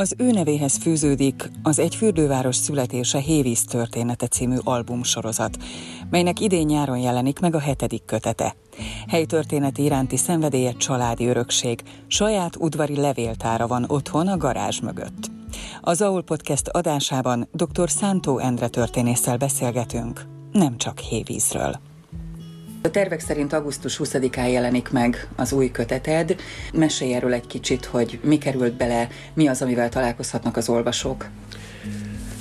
Az ő nevéhez fűződik az Egy fürdőváros születése Hévíz története című albumsorozat, melynek idén nyáron jelenik meg a hetedik kötete. Helytörténeti iránti szenvedélyet családi örökség, saját udvari levéltára van otthon a garázs mögött. Az AUL Podcast adásában dr. Szántó Endre történésszel beszélgetünk, nem csak Hévízről. A tervek szerint augusztus 20-án jelenik meg az új köteted. Mesélj erről egy kicsit, hogy mi került bele, mi az, amivel találkozhatnak az olvasók.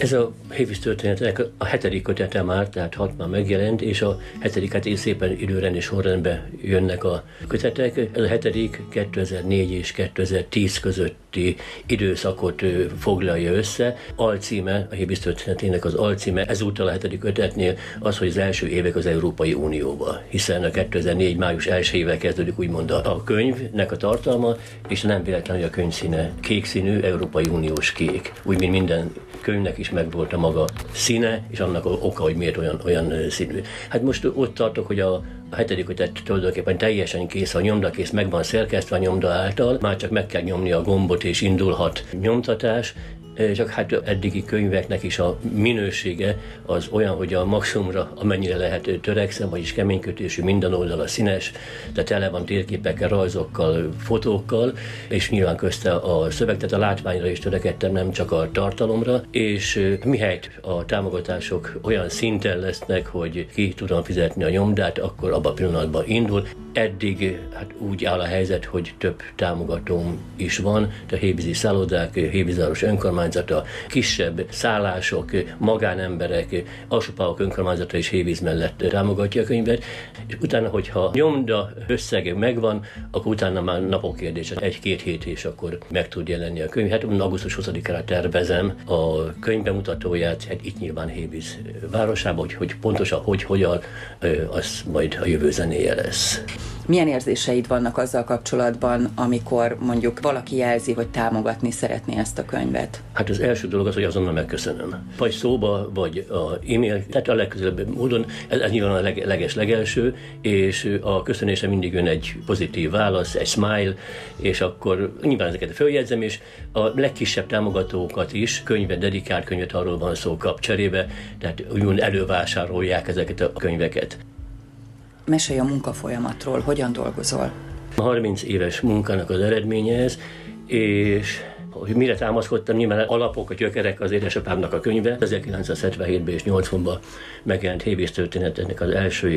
Ez a Hévis történetek a hetedik kötete már, tehát hat már megjelent, és a hetediket is szépen időrend és sorrendben jönnek a kötetek. Ez a hetedik 2004 és 2010 közötti időszakot foglalja össze. Alcíme, a Hévis történetének az alcíme, ezúttal a hetedik kötetnél az, hogy az első évek az Európai Unióba, hiszen a 2004 május első éve kezdődik úgymond a könyvnek a tartalma, és nem véletlen, hogy a könyv színe kék színű, Európai Uniós kék, úgy, mint minden könyvnek is megvolt a maga színe, és annak a oka, hogy miért olyan, olyan színű. Hát most ott tartok, hogy a, a hetedik kötet tulajdonképpen teljesen kész, a nyomdakész meg van szerkesztve a nyomda által, már csak meg kell nyomni a gombot és indulhat nyomtatás, csak hát eddigi könyveknek is a minősége az olyan, hogy a maximumra amennyire lehet törekszem, vagyis keménykötésű, minden oldala színes, de tele van térképekkel, rajzokkal, fotókkal, és nyilván közte a szöveg, tehát a látványra is törekedtem, nem csak a tartalomra, és mihelyt a támogatások olyan szinten lesznek, hogy ki tudom fizetni a nyomdát, akkor abban a pillanatban indul. Eddig hát úgy áll a helyzet, hogy több támogatóm is van, a Hébizi szállodák, Hébizáros önkormányzata, kisebb szállások, magánemberek, Alsópávok önkormányzata és Hévíz mellett támogatja a könyvet, és utána, hogyha nyomda összege megvan, akkor utána már napok kérdése, egy-két hét és akkor meg tud jelenni a könyv. Hát augusztus 20-ára tervezem a könyv bemutatóját, hát itt nyilván Hévíz városában, hogy, hogy pontosan hogy, hogyan, az majd a jövő zenéje lesz. Milyen érzéseid vannak azzal kapcsolatban, amikor mondjuk valaki jelzi, hogy támogatni szeretné ezt a könyvet? Hát az első dolog az, hogy azonnal megköszönöm. Vagy szóba, vagy a e-mail, tehát a legközelebb módon, ez, ez nyilván a leg, leges legelső, és a köszönése mindig jön egy pozitív válasz, egy smile, és akkor nyilván ezeket följegyzem, és a legkisebb támogatókat is könyvet, dedikált könyvet arról van szó kap cserébe, tehát úgymond elővásárolják ezeket a könyveket. Mesélj a munkafolyamatról, hogyan dolgozol? A 30 éves munkának az eredménye ez, és hogy mire támaszkodtam, nyilván alapok, a gyökerek az édesapámnak a könyve. 1977-ben és 80-ban megjelent Hévész történetének az első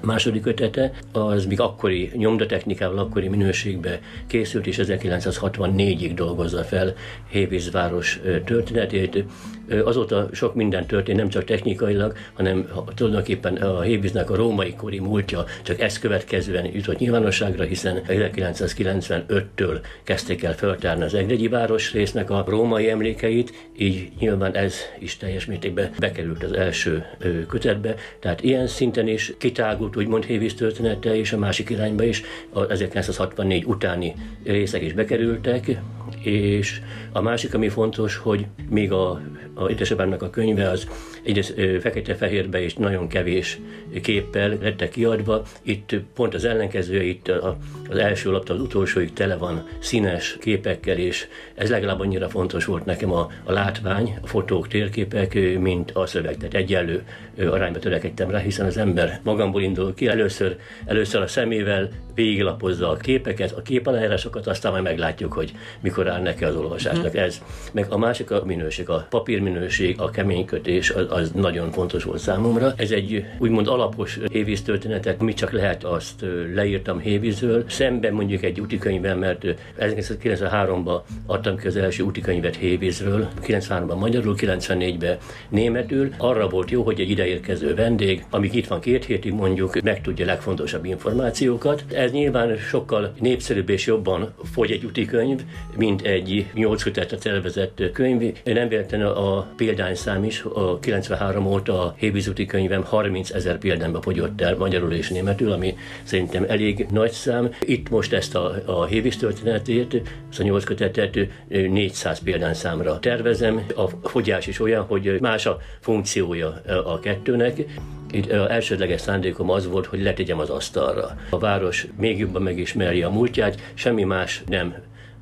második ötete, az még akkori nyomdatechnikával, akkori minőségbe készült, és 1964-ig dolgozza fel Hévíz város történetét. Azóta sok minden történt, nem csak technikailag, hanem tulajdonképpen a Hévíznek a római kori múltja csak ezt következően jutott nyilvánosságra, hiszen 1995-től kezdték el feltárni az Egregyi város résznek a római emlékeit, így nyilván ez is teljes mértékben bekerült az első kötetbe. Tehát ilyen szinten is kitágult úgymond Hévíz története, és a másik irányba is. A 1964 utáni részek is bekerültek, és a másik, ami fontos, hogy még a a édesapámnak a könyve az egyrészt fekete-fehérbe és nagyon kevés képpel lettek kiadva. Itt pont az ellenkezője, itt az első lapta az utolsóig tele van színes képekkel, és ez legalább annyira fontos volt nekem a, a látvány, a fotók, térképek, mint a szöveg. Tehát egyenlő arányba törekedtem rá, hiszen az ember magamból indul ki, először, először a szemével végiglapozza a képeket, a képaláírásokat, aztán majd meglátjuk, hogy mikor áll neki az olvasásnak mm. ez. Meg a másik a minőség, a papír minőség, a keménykötés az, az nagyon fontos volt számomra. Ez egy úgymond alapos hévíz történetet, mi csak lehet, azt leírtam hévízről. Szemben mondjuk egy útikönyvben, mert 1993-ban adtam ki az első útikönyvet hévízről, 93-ban magyarul, 94-ben németül. Arra volt jó, hogy egy ideérkező vendég, amíg itt van két hétig mondjuk, megtudja legfontosabb információkat. Ez nyilván sokkal népszerűbb és jobban fogy egy útikönyv, mint egy nyolc kötetet tervezett könyv. Nem véletlenül a példányszám is a 93 óta a Hévízúti könyvem 30 ezer példányba fogyott el magyarul és németül, ami szerintem elég nagy szám. Itt most ezt a, a Hévíz történetét, ezt a nyolc kötetet 400 példányszámra tervezem. A fogyás is olyan, hogy más a funkciója a kettőnek. Itt az elsődleges szándékom az volt, hogy letegyem az asztalra. A város még jobban megismeri a múltját, semmi más nem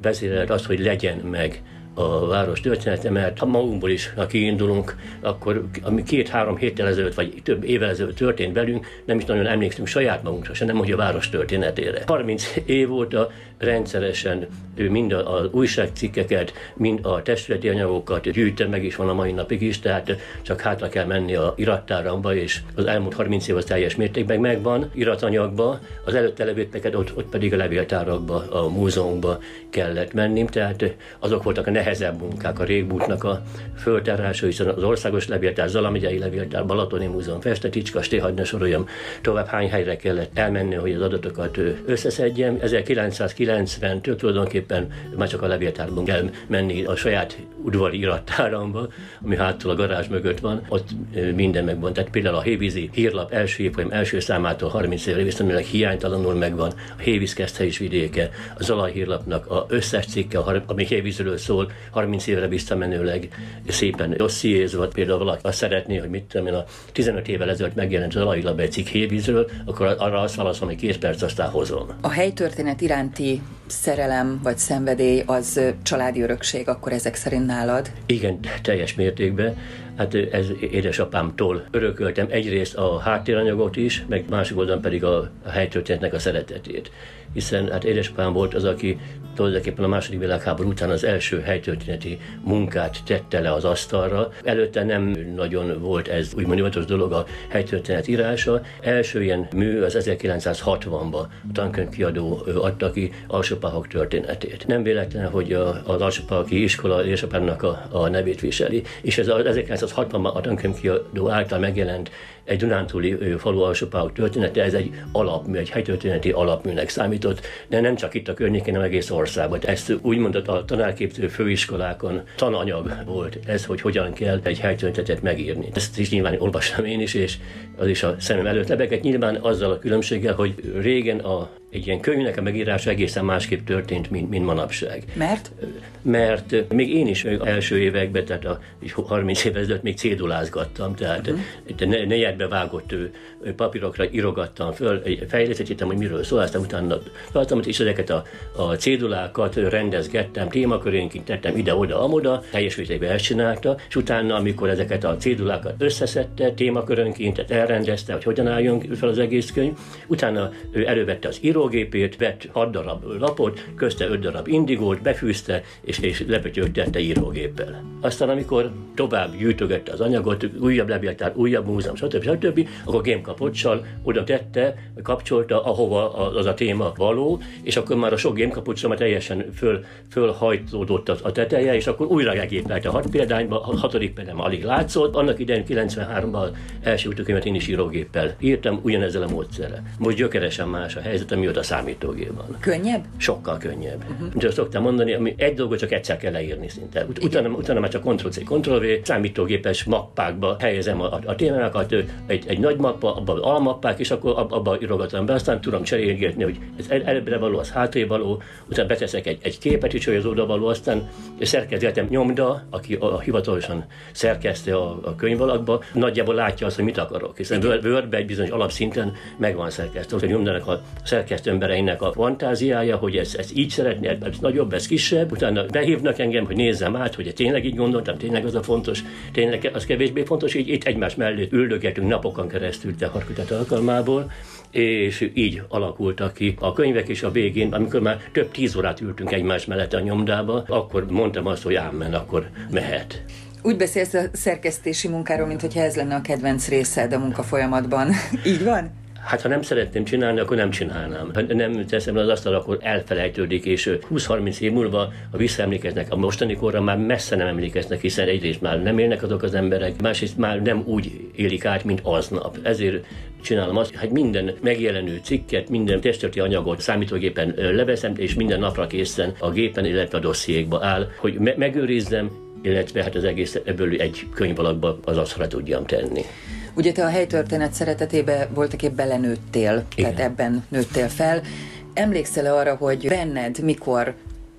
vezérelt az, hogy legyen meg a város története, mert ha magunkból is, ha kiindulunk, akkor ami két-három héttel ezelőtt, vagy több évvel ezelőtt történt velünk, nem is nagyon emlékszünk saját magunkra, se nem, hogy a város történetére. 30 év óta rendszeresen ő mind az újságcikkeket, mind a testületi anyagokat gyűjtöm, meg is van a mai napig is, tehát csak hátra kell menni a irattáramba, és az elmúlt 30 év az teljes mértékben megvan iratanyagba, az előtte levőteket ott, ott pedig a levéltárakba, a múzeumba kellett menni, tehát azok voltak a nehezebb munkák, a régbútnak a föltárása, hiszen az országos levéltár, Zalamegyei levéltár, Balatoni Múzeum, Festeticska, ne soroljam tovább hány helyre kellett elmenni, hogy az adatokat összeszedjem. 1990-től tulajdonképpen már csak a levéltárban kell menni a saját udvari irattáramba, ami hátul a garázs mögött van, ott minden megvan. Tehát például a Hévízi hírlap első évfolyam első számától 30 évre viszonylag hiánytalanul megvan, a Hévíz is vidéke, a Zalaj hírlapnak a összes cikke, ami Hévízről szól, 30 évre visszamenőleg szépen dossziézva, például valaki azt szeretné, hogy mit tudom én, a 15 évvel ezelőtt megjelent Zalaj lap egy cikk Hévízről, akkor arra azt válaszolom, hogy két perc, aztán hozom. A helytörténet iránti szerelem vagy szenvedély az családi örökség, akkor ezek szerint nálad? Igen, teljes mértékben. Hát ez édesapámtól örököltem egyrészt a háttéranyagot is, meg másik oldalon pedig a helytörténetnek a szeretetét hiszen hát édesapám volt az, aki tulajdonképpen a második világháború után az első helytörténeti munkát tette le az asztalra. Előtte nem nagyon volt ez úgymond hivatalos dolog a helytörténet írása. Első ilyen mű az 1960-ban a tankönyvkiadó adta ki Alsópahok történetét. Nem véletlen, hogy az Alsópahoki iskola édesapámnak a, a nevét viseli, és ez az 1960-ban a tankönyvkiadó által megjelent egy Dunántúli falu alsópályok története, ez egy alapmű, egy helytörténeti alapműnek számított, de nem csak itt a környékén, hanem egész országban. Ezt úgy mondott a tanárképző főiskolákon tananyag volt ez, hogy hogyan kell egy helytörténetet megírni. Ezt is nyilván olvastam én is, és az is a szemem előtt lebegett. Nyilván azzal a különbséggel, hogy régen a egy ilyen könyvnek a megírása egészen másképp történt, mint, mint manapság. Mert? Mert még én is első években, tehát a 30 évvel ezelőtt még cédulázgattam, tehát uh-huh. ne, negyedbe vágott papírokra írogattam föl, fejlesztettem, hogy miről szól, aztán utána tartom, és ezeket a, a cédulákat rendezgettem, témakörénként tettem ide-oda, amoda, teljes mértékben elcsinálta, és utána, amikor ezeket a cédulákat összeszedte, témakörönként, tehát elrendezte, hogy hogyan álljon fel az egész könyv, utána ő elővette az író írógépét, vett 6 darab lapot, közte 5 darab indigót, befűzte, és, és lepötyögtette írógéppel. Aztán, amikor tovább gyűjtögette az anyagot, újabb levéltár, újabb múzeum, stb. stb., akkor gémkapocsal oda tette, kapcsolta, ahova az a téma való, és akkor már a sok gémkapocsal teljesen föl, fölhajtódott a teteje, és akkor újra legépelte a hat példányba, a hatodik példányban alig látszott. Annak idején 93-ban első utókönyvet én is írógéppel írtam, ugyanezzel a módszerrel. Most gyökeresen más a helyzet, ami a számítógép van. Könnyebb? Sokkal könnyebb. Uh-huh. Mint szoktam mondani, ami egy dolgot csak egyszer kell leírni szinte. Ut- utána, utána már csak Ctrl-C, Ctrl-V, számítógépes mappákba helyezem a, a, témákat, egy, egy nagy mappa, abban almappák, és akkor ab, abba írogatom be, aztán tudom cserélgetni, hogy ez előbbre való, az hátra való, utána beteszek egy, egy képet is, hogy az oda való, aztán szerkezgetem nyomda, aki a, a hivatalosan szerkeszte a, a könyvalakba, nagyjából látja azt, hogy mit akarok, hiszen Wordbe egy bizonyos alapszinten megvan szerkesztve, hogy nyomdának a szerkesztő embereinek a fantáziája, hogy ez, ez így szeretné, ez nagyobb, ez kisebb, utána behívnak engem, hogy nézzem át, hogy tényleg így gondoltam, tényleg az a fontos, tényleg az kevésbé fontos, így itt egymás mellett üldögetünk napokon keresztül te harkutat alkalmából, és így alakultak ki a könyvek, és a végén, amikor már több tíz órát ültünk egymás mellett a nyomdába, akkor mondtam azt, hogy ámen, akkor mehet. Úgy beszélsz a szerkesztési munkáról, mintha ez lenne a kedvenc részed a munkafolyamatban. így van? Hát ha nem szeretném csinálni, akkor nem csinálnám. Ha nem teszem le az asztal, akkor elfelejtődik, és 20-30 év múlva, ha visszaemlékeznek a mostani korra, már messze nem emlékeznek, hiszen egyrészt már nem élnek azok az emberek, másrészt már nem úgy élik át, mint aznap. Ezért csinálom azt, hogy minden megjelenő cikket, minden testörti anyagot számítógépen leveszem, és minden napra készen a gépen, illetve a dossziékba áll, hogy me- megőrizzem, illetve hát az egész ebből egy könyv alakba az asztalra tudjam tenni. Ugye te a helytörténet szeretetébe voltak épp belenőttél, Igen. tehát ebben nőttél fel. Emlékszel-e arra, hogy benned mikor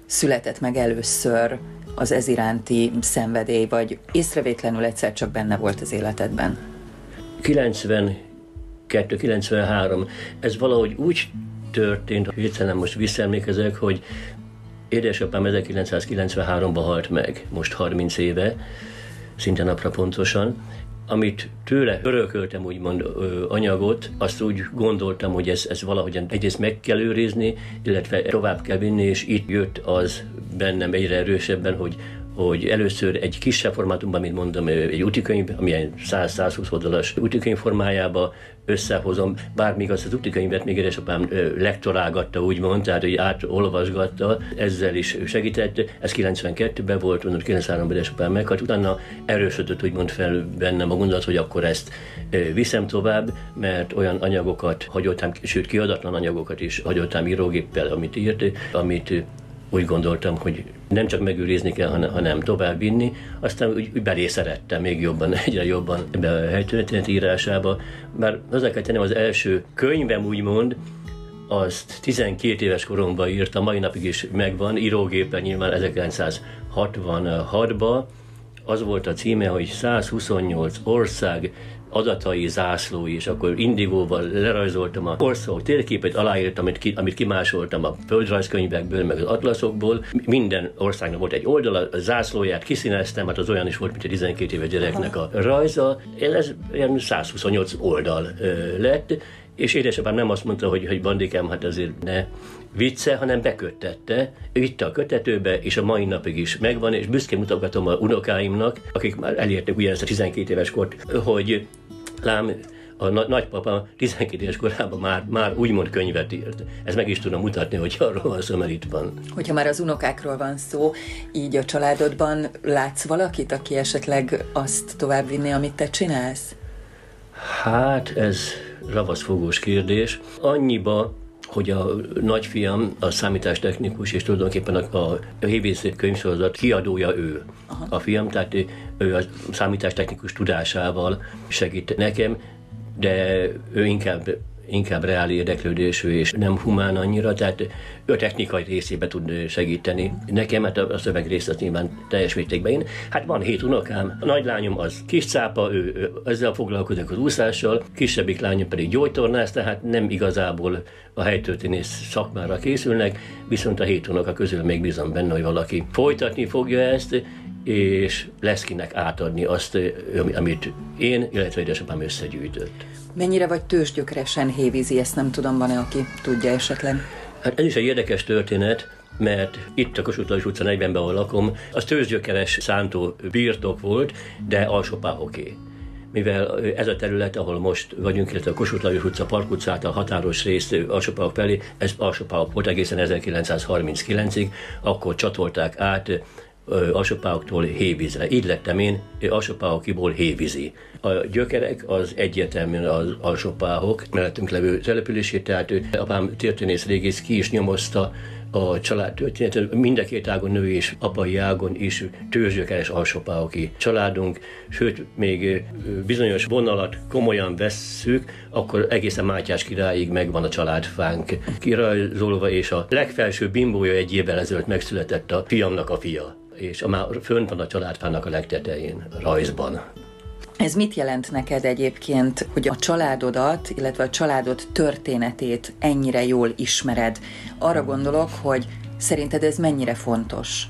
született meg először az ez iránti szenvedély, vagy észrevétlenül egyszer csak benne volt az életedben? 92-93. Ez valahogy úgy történt, hirtelen most visszaemlékezek, hogy Édesapám 1993-ban halt meg, most 30 éve, szinte napra pontosan, amit tőle örököltem, úgymond ö, anyagot, azt úgy gondoltam, hogy ez, ez valahogyan egyrészt meg kell őrizni, illetve tovább kell vinni, és itt jött az bennem egyre erősebben, hogy hogy először egy kisebb formátumban, mint mondom, egy útikönyv, amilyen 100-120 oldalas útikönyv formájába összehozom, bár még azt az útikönyvet még édesapám lektorálgatta, úgymond, tehát hogy átolvasgatta, ezzel is segített. Ez 92-ben volt, mondom, 93-ban édesapám meghalt, utána erősödött úgymond fel bennem a gondolat, hogy akkor ezt viszem tovább, mert olyan anyagokat hagyottam, sőt kiadatlan anyagokat is hagyottam írógéppel, amit írt, amit úgy gondoltam, hogy nem csak megőrizni kell, hanem, hanem tovább vinni. Aztán úgy, úgy belé szerettem még jobban, egyre jobban ebbe a helytörténet írásába. Már hozzá kell tennem, az első könyvem úgymond, azt 12 éves koromban írtam, mai napig is megvan, írógépen nyilván 1966-ban. Az volt a címe, hogy 128 ország adatai, zászlói, és akkor indigóval lerajzoltam a országok térképet, aláírtam, amit, ki, amit kimásoltam a földrajzkönyvekből, meg az atlaszokból. Minden országnak volt egy oldala, a zászlóját kiszíneztem, hát az olyan is volt, mint a 12 éves gyereknek a rajza. Ez ilyen 128 oldal ö, lett, és édesapám nem azt mondta, hogy, hogy bandikám, hát azért ne vicce, hanem beköttette, vitte a kötetőbe, és a mai napig is megvan, és büszkén mutogatom a unokáimnak, akik már elértek ugyanezt a 12 éves kort, hogy lám, a nagypapa 12 éves korában már, már úgymond könyvet írt. Ez meg is tudom mutatni, hogy arról van szó, mert itt van. Hogyha már az unokákról van szó, így a családodban látsz valakit, aki esetleg azt továbbvinni, amit te csinálsz? Hát ez ravaszfogós kérdés. Annyiba, hogy a nagyfiam a számítástechnikus, és tulajdonképpen a, a Hévészét könyvsorozat kiadója ő. Aha. A fiam, tehát ő a számítástechnikus tudásával segít nekem, de ő inkább inkább reál érdeklődésű és nem humán annyira, tehát ő technikai részébe tud segíteni. Nekem hát a szöveg rész az nyilván teljes mértékben én. Hát van hét unokám, a nagylányom az kis cápa, ő, ő ezzel foglalkozik az úszással, kisebbik lányom pedig gyógytornász, tehát nem igazából a helytörténész szakmára készülnek, viszont a hét unoka közül még bízom benne, hogy valaki folytatni fogja ezt, és lesz kinek átadni azt, amit én, illetve édesapám összegyűjtött. Mennyire vagy tőzsgyökeresen hévízi, ezt nem tudom, van-e, aki tudja esetleg? Hát ez is egy érdekes történet, mert itt a Kossuth utca 40-ben, ahol lakom, az tőzsgyökeres szántó birtok volt, de alsópáhoké mivel ez a terület, ahol most vagyunk, illetve a Kossuth Lajos utca, Park utca a határos rész Alsópálok felé, ez Alsópálok volt egészen 1939-ig, akkor csatolták át alsópályoktól hévízre. Így lettem én alsópályokiból hévízi. A gyökerek az egyértelműen az alsópályok mellettünk levő települését, tehát apám történész régész ki is nyomozta a család történetet. Mind a két ágon, női és apai ágon is törzsgyökeres alsópályoki családunk, sőt, még bizonyos vonalat komolyan vesszük, akkor egészen Mátyás királyig megvan a családfánk kirajzolva, és a legfelső bimbója egy évvel ezelőtt megszületett a fiamnak a fia és a már fönt van a családfának a legtetején, rajzban. Ez mit jelent neked egyébként, hogy a családodat, illetve a családod történetét ennyire jól ismered? Arra gondolok, hogy szerinted ez mennyire fontos?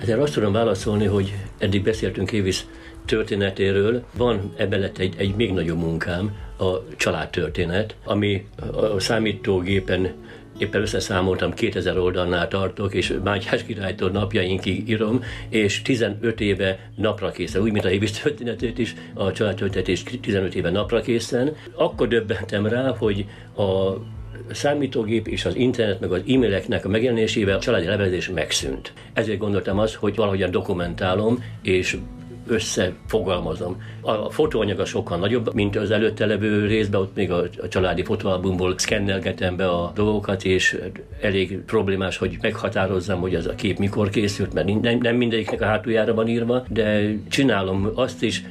Ezért azt tudom válaszolni, hogy eddig beszéltünk Évisz történetéről, van ebben egy, egy még nagyobb munkám, a családtörténet, ami a számítógépen éppen összeszámoltam, 2000 oldalnál tartok, és Mátyás királytól napjainkig írom, és 15 éve napra készen, úgy, mint a Hévis történetét is, a családtörténet is 15 éve napra készen. Akkor döbbentem rá, hogy a számítógép és az internet, meg az e-maileknek a megjelenésével a családi levelezés megszűnt. Ezért gondoltam azt, hogy valahogyan dokumentálom, és összefogalmazom. A fotóanyaga sokkal nagyobb, mint az előtte levő részben, ott még a, a családi fotóalbumból szkennelgetem be a dolgokat, és elég problémás, hogy meghatározzam, hogy ez a kép mikor készült, mert nem, nem mindegyiknek a hátuljára van írva, de csinálom azt is,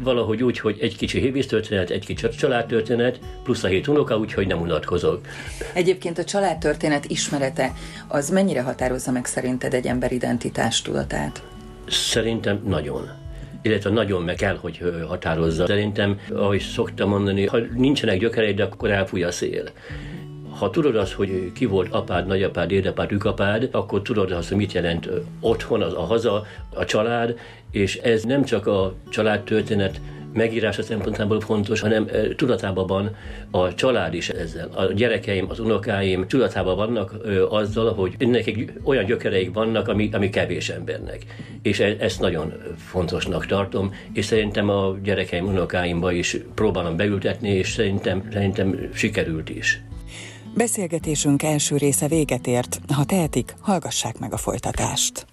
valahogy úgy, hogy egy kicsi hévíz történet, egy kicsi családtörténet, plusz a hét unoka, úgyhogy nem unatkozok. Egyébként a családtörténet ismerete, az mennyire határozza meg szerinted egy ember identitás tudatát? Szerintem nagyon illetve nagyon meg kell, hogy határozza. Szerintem, ahogy szoktam mondani, ha nincsenek gyökereid, akkor elfúj a szél. Ha tudod azt, hogy ki volt apád, nagyapád, édapád, ükapád, akkor tudod azt, hogy mit jelent otthon, az a haza, a család, és ez nem csak a családtörténet megírása szempontjából fontos, hanem tudatában van a család is ezzel. A gyerekeim, az unokáim tudatában vannak azzal, hogy nekik olyan gyökereik vannak, ami, ami kevés embernek. És e, ezt nagyon fontosnak tartom, és szerintem a gyerekeim, unokáimba is próbálom beültetni, és szerintem, szerintem sikerült is. Beszélgetésünk első része véget ért. Ha tehetik, hallgassák meg a folytatást.